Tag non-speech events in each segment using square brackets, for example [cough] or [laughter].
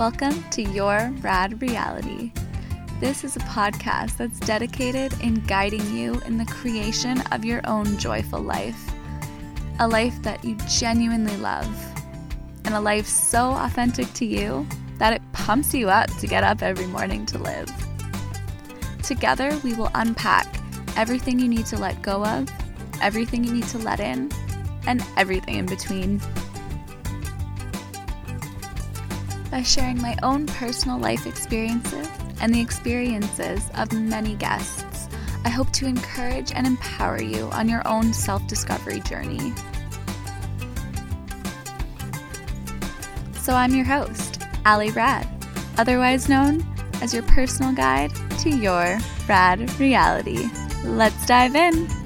Welcome to Your Rad Reality. This is a podcast that's dedicated in guiding you in the creation of your own joyful life. A life that you genuinely love, and a life so authentic to you that it pumps you up to get up every morning to live. Together, we will unpack everything you need to let go of, everything you need to let in, and everything in between. By sharing my own personal life experiences and the experiences of many guests, I hope to encourage and empower you on your own self discovery journey. So, I'm your host, Ali Rad, otherwise known as your personal guide to your rad reality. Let's dive in.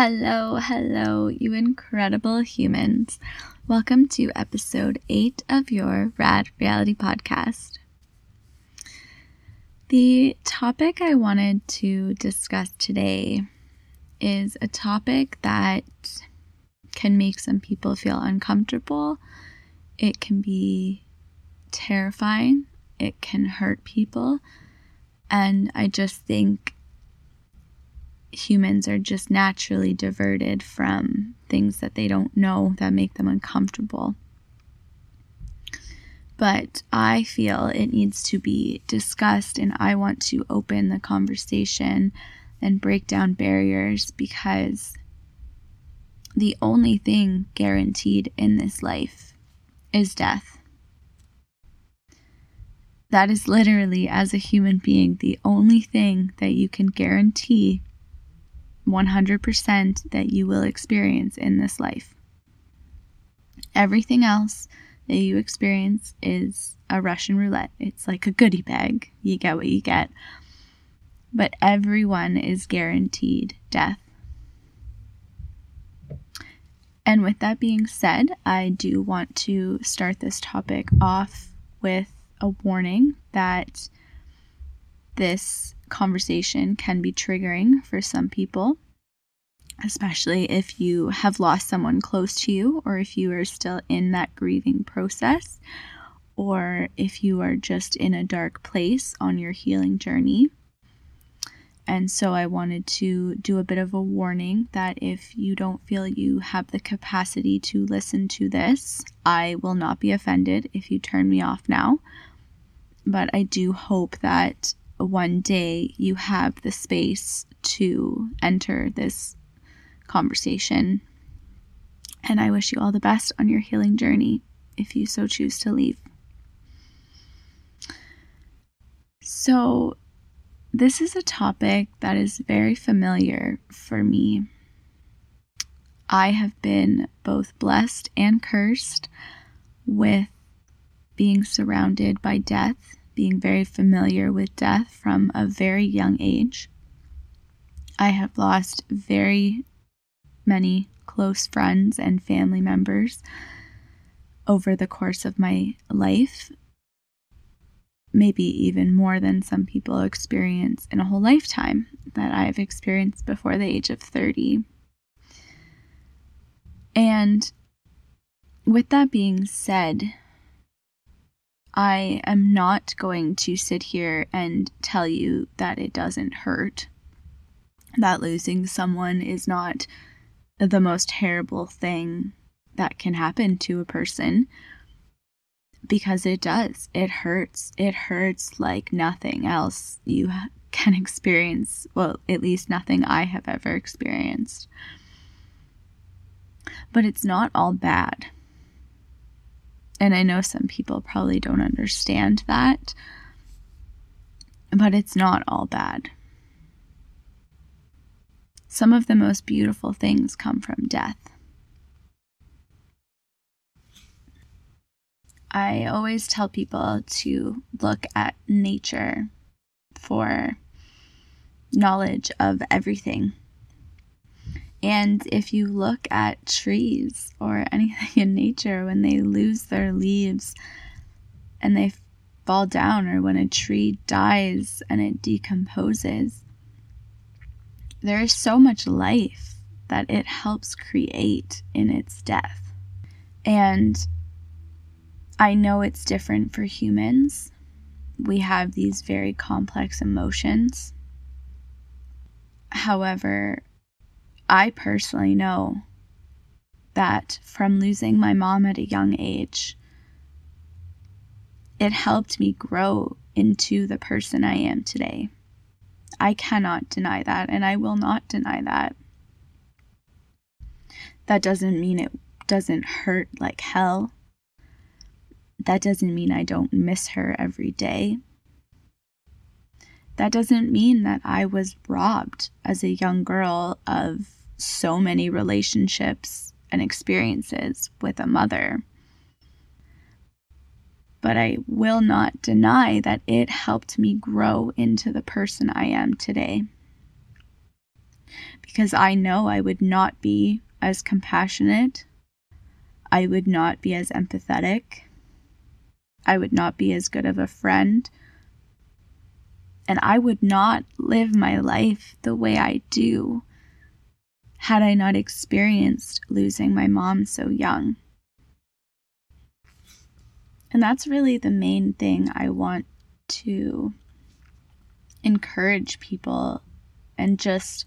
Hello, hello, you incredible humans. Welcome to episode 8 of your Rad Reality Podcast. The topic I wanted to discuss today is a topic that can make some people feel uncomfortable. It can be terrifying. It can hurt people. And I just think humans are just naturally diverted from things that they don't know that make them uncomfortable. But I feel it needs to be discussed, and I want to open the conversation and break down barriers because the only thing guaranteed in this life is death. That is literally, as a human being, the only thing that you can guarantee 100% that you will experience in this life. Everything else that you experience is a Russian roulette. It's like a goodie bag. You get what you get. But everyone is guaranteed death. And with that being said, I do want to start this topic off with a warning that this conversation can be triggering for some people, especially if you have lost someone close to you or if you are still in that grieving process or if you are just in a dark place on your healing journey. And so I wanted to do a bit of a warning that if you don't feel you have the capacity to listen to this, I will not be offended if you turn me off now. But I do hope that one day you have the space to enter this conversation. And I wish you all the best on your healing journey if you so choose to leave. So, this is a topic that is very familiar for me. I have been both blessed and cursed with being surrounded by death being very familiar with death from a very young age. I have lost very many close friends and family members over the course of my life, maybe even more than some people experience in a whole lifetime that I've experienced before the age of 30. And with that being said, I am not going to sit here and tell you that it doesn't hurt, that losing someone is not the most terrible thing that can happen to a person because it does. It hurts. It hurts like nothing else you can experience. Well, at least nothing I have ever experienced. But it's not all bad. And I know some people probably don't understand that, but it's not all bad. Some of the most beautiful things come from death. I always tell people to look at nature for knowledge of everything. And if you look at trees or anything in nature, when they lose their leaves and they fall down, or when a tree dies and it decomposes, there is so much life that it helps create in its death. And I know it's different for humans. We have these very complex emotions. However, I personally know that from losing my mom at a young age, it helped me grow into the person I am today. I cannot deny that, and I will not deny that. That doesn't mean it doesn't hurt like hell. That doesn't mean I don't miss her every day. That doesn't mean that I was robbed as a young girl of so many relationships and experiences with a mother. But I will not deny that it helped me grow into the person I am today. Because I know I would not be as compassionate, I would not be as empathetic, I would not be as good of a friend, and I would not live my life the way I do had I not experienced losing my mom so young. And that's really the main thing I want to encourage people and just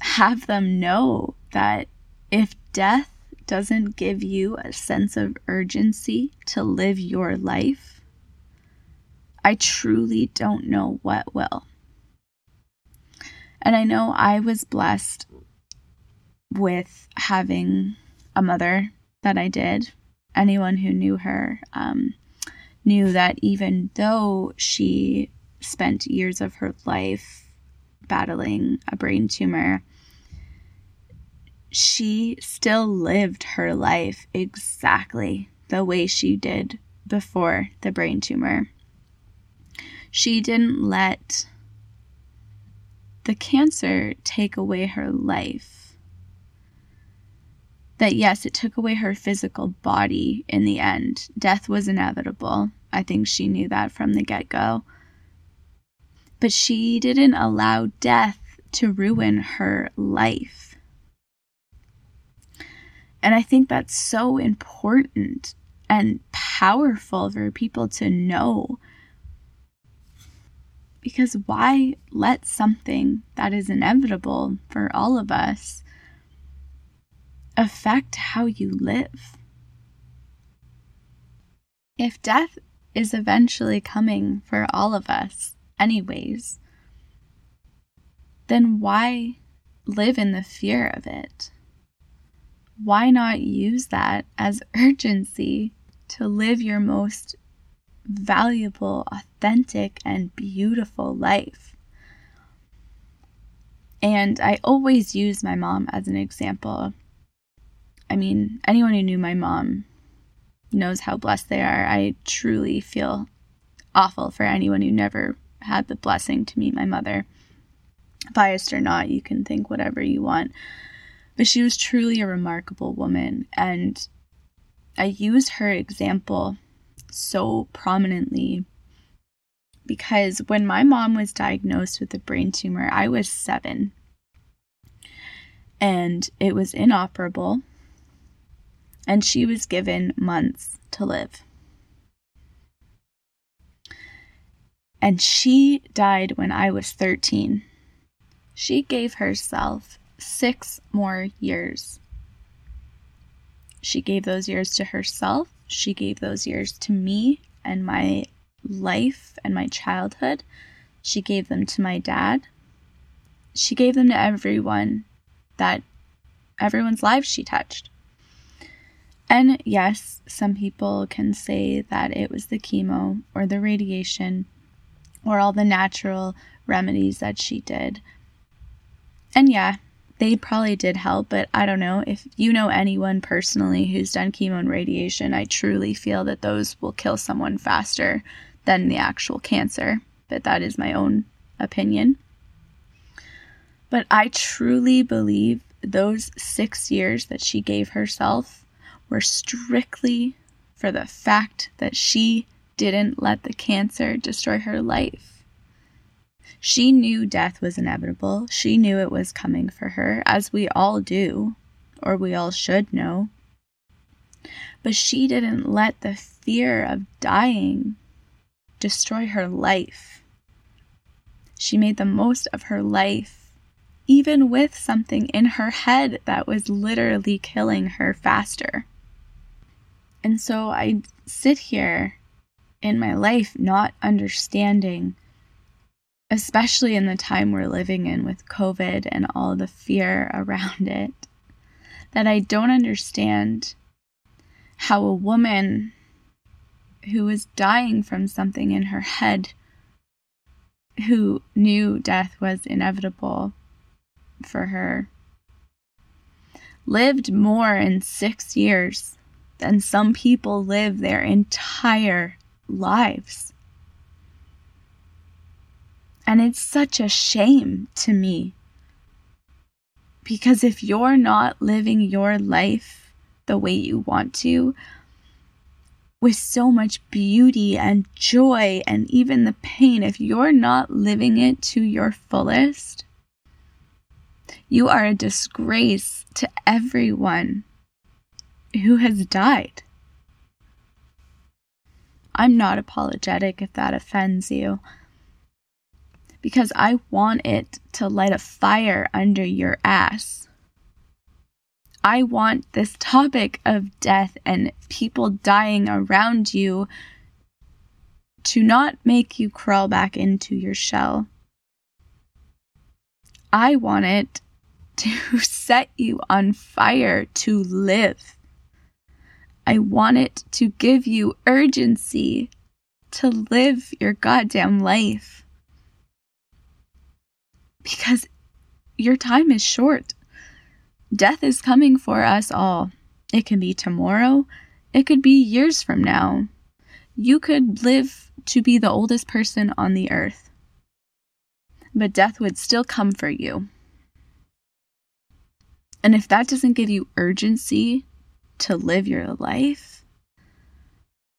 have them know that if death doesn't give you a sense of urgency to live your life, I truly don't know what will. And I know I was blessed with having a mother that I did. Anyone who knew her um, knew that even though she spent years of her life battling a brain tumor, she still lived her life exactly the way she did before the brain tumor. She didn't let the cancer take away her life. That yes, it took away her physical body in the end. Death was inevitable. I think she knew that from the get go. But she didn't allow death to ruin her life. And I think that's so important and powerful for people to know because why let something that is inevitable for all of us affect how you live? If death is eventually coming for all of us, anyways, then why live in the fear of it? Why not use that as [laughs] urgency to live your most valuable, authentic, and beautiful life. And I always use my mom as an example. I mean, anyone who knew my mom knows how blessed they are. I truly feel awful for anyone who never had the blessing to meet my mother. Biased or not, you can think whatever you want. But she was truly a remarkable woman, and I use her example so prominently because when my mom was diagnosed with a brain tumor, I was seven and it was inoperable, and she was given months to live. And she died when I was 13. She gave herself six more years. She gave those years to herself she gave those years to me and my life and my childhood. She gave them to my dad. She gave them to everyone that everyone's lives she touched. And yes, some people can say that it was the chemo or the radiation or all the natural remedies that she did. And yeah, they probably did help, but I don't know. If you know anyone personally who's done chemo and radiation, I truly feel that those will kill someone faster than the actual cancer. But that is my own opinion. But I truly believe those six years that she gave herself were strictly for the fact that she didn't let the cancer destroy her life. She knew death was inevitable. She knew it was coming for her, as we all do, or we all should know. But she didn't let the fear of dying destroy her life. She made the most of her life, even with something in her head that was literally killing her faster. And so I sit here in my life not understanding, especially in the time we're living in with COVID and all the fear around it, that I don't understand how a woman who was dying from something in her head, who knew death was inevitable for her, lived more in six years than some people live their entire lives. And it's such a shame to me. Because if you're not living your life the way you want to, with so much beauty and joy and even the pain, if you're not living it to your fullest, you are a disgrace to everyone who has died. I'm not apologetic if that offends you. Because I want it to light a fire under your ass. I want this topic of death and people dying around you to not make you crawl back into your shell. I want it to [laughs] set you on fire to live. I want it to give you urgency to live your goddamn life. Because your time is short. Death is coming for us all. It can be tomorrow, it could be years from now. You could live to be the oldest person on the earth, but death would still come for you. And if that doesn't give you urgency to live your life,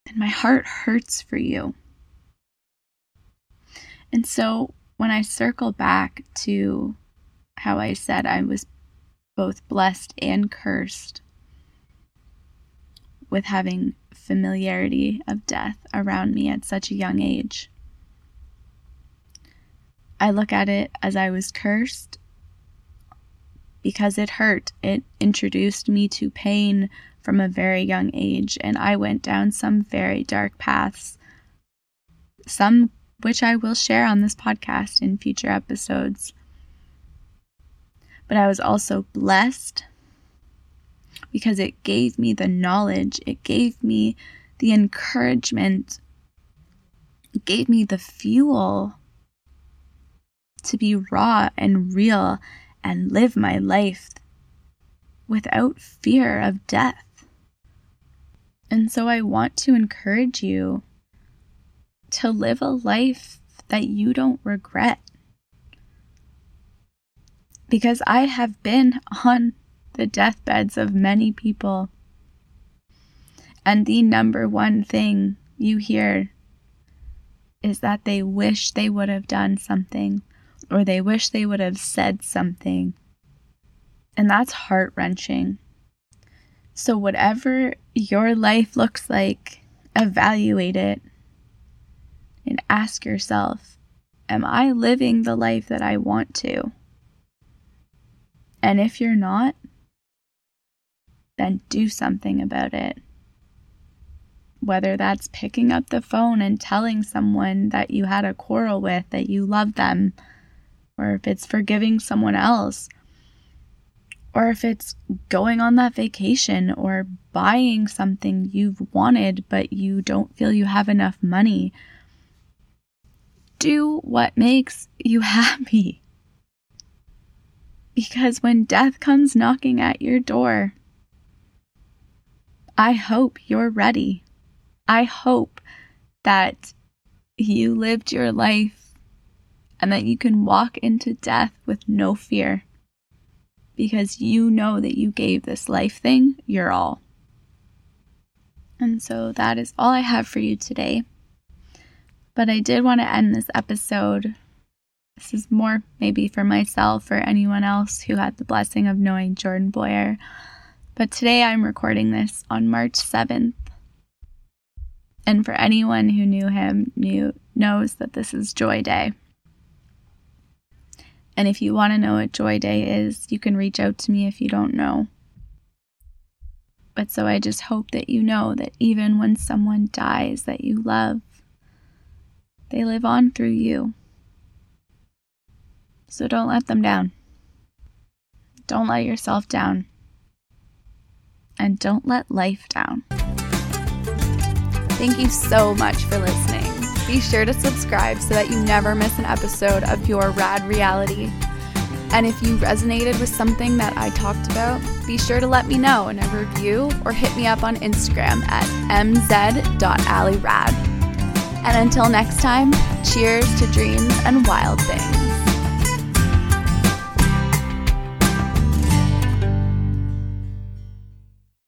then my heart hurts for you. And so when I circle back to how I said I was both blessed and cursed with having familiarity of death around me at such a young age. I look at it as I was cursed because it hurt. It introduced me to pain from a very young age, and I went down some very dark paths, some which I will share on this podcast in future episodes. But I was also blessed because it gave me the knowledge, it gave me the encouragement, it gave me the fuel to be raw and real and live my life without fear of death. And so I want to encourage you to live a life that you don't regret. Because I have been on the deathbeds of many people. And the number one thing you hear is that they wish they would have done something or they wish they would have said something. And that's heart wrenching. So, whatever your life looks like, evaluate it and ask yourself Am I living the life that I want to? And if you're not, then do something about it. Whether that's picking up the phone and telling someone that you had a quarrel with that you love them, or if it's forgiving someone else or if it's going on that vacation or buying something you've wanted but you don't feel you have enough money. Do what makes you happy. Because when death comes knocking at your door, I hope you're ready. I hope that you lived your life and that you can walk into death with no fear because you know that you gave this life thing your all. And so that is all I have for you today. But I did want to end this episode. This is more maybe for myself or anyone else who had the blessing of knowing Jordan Boyer. But today I'm recording this on March 7th. And for anyone who knew him knew knows that this is Joy Day. And if you want to know what Joy Day is, you can reach out to me if you don't know. But so I just hope that you know that even when someone dies that you love, they live on through you. So don't let them down. Don't let yourself down. And don't let life down. Thank you so much for listening. Be sure to subscribe so that you never miss an episode of Your Rad Reality. And if you resonated with something that I talked about, be sure to let me know in a review or hit me up on Instagram at mz.allyrad. And until next time, cheers to dreams and wild things.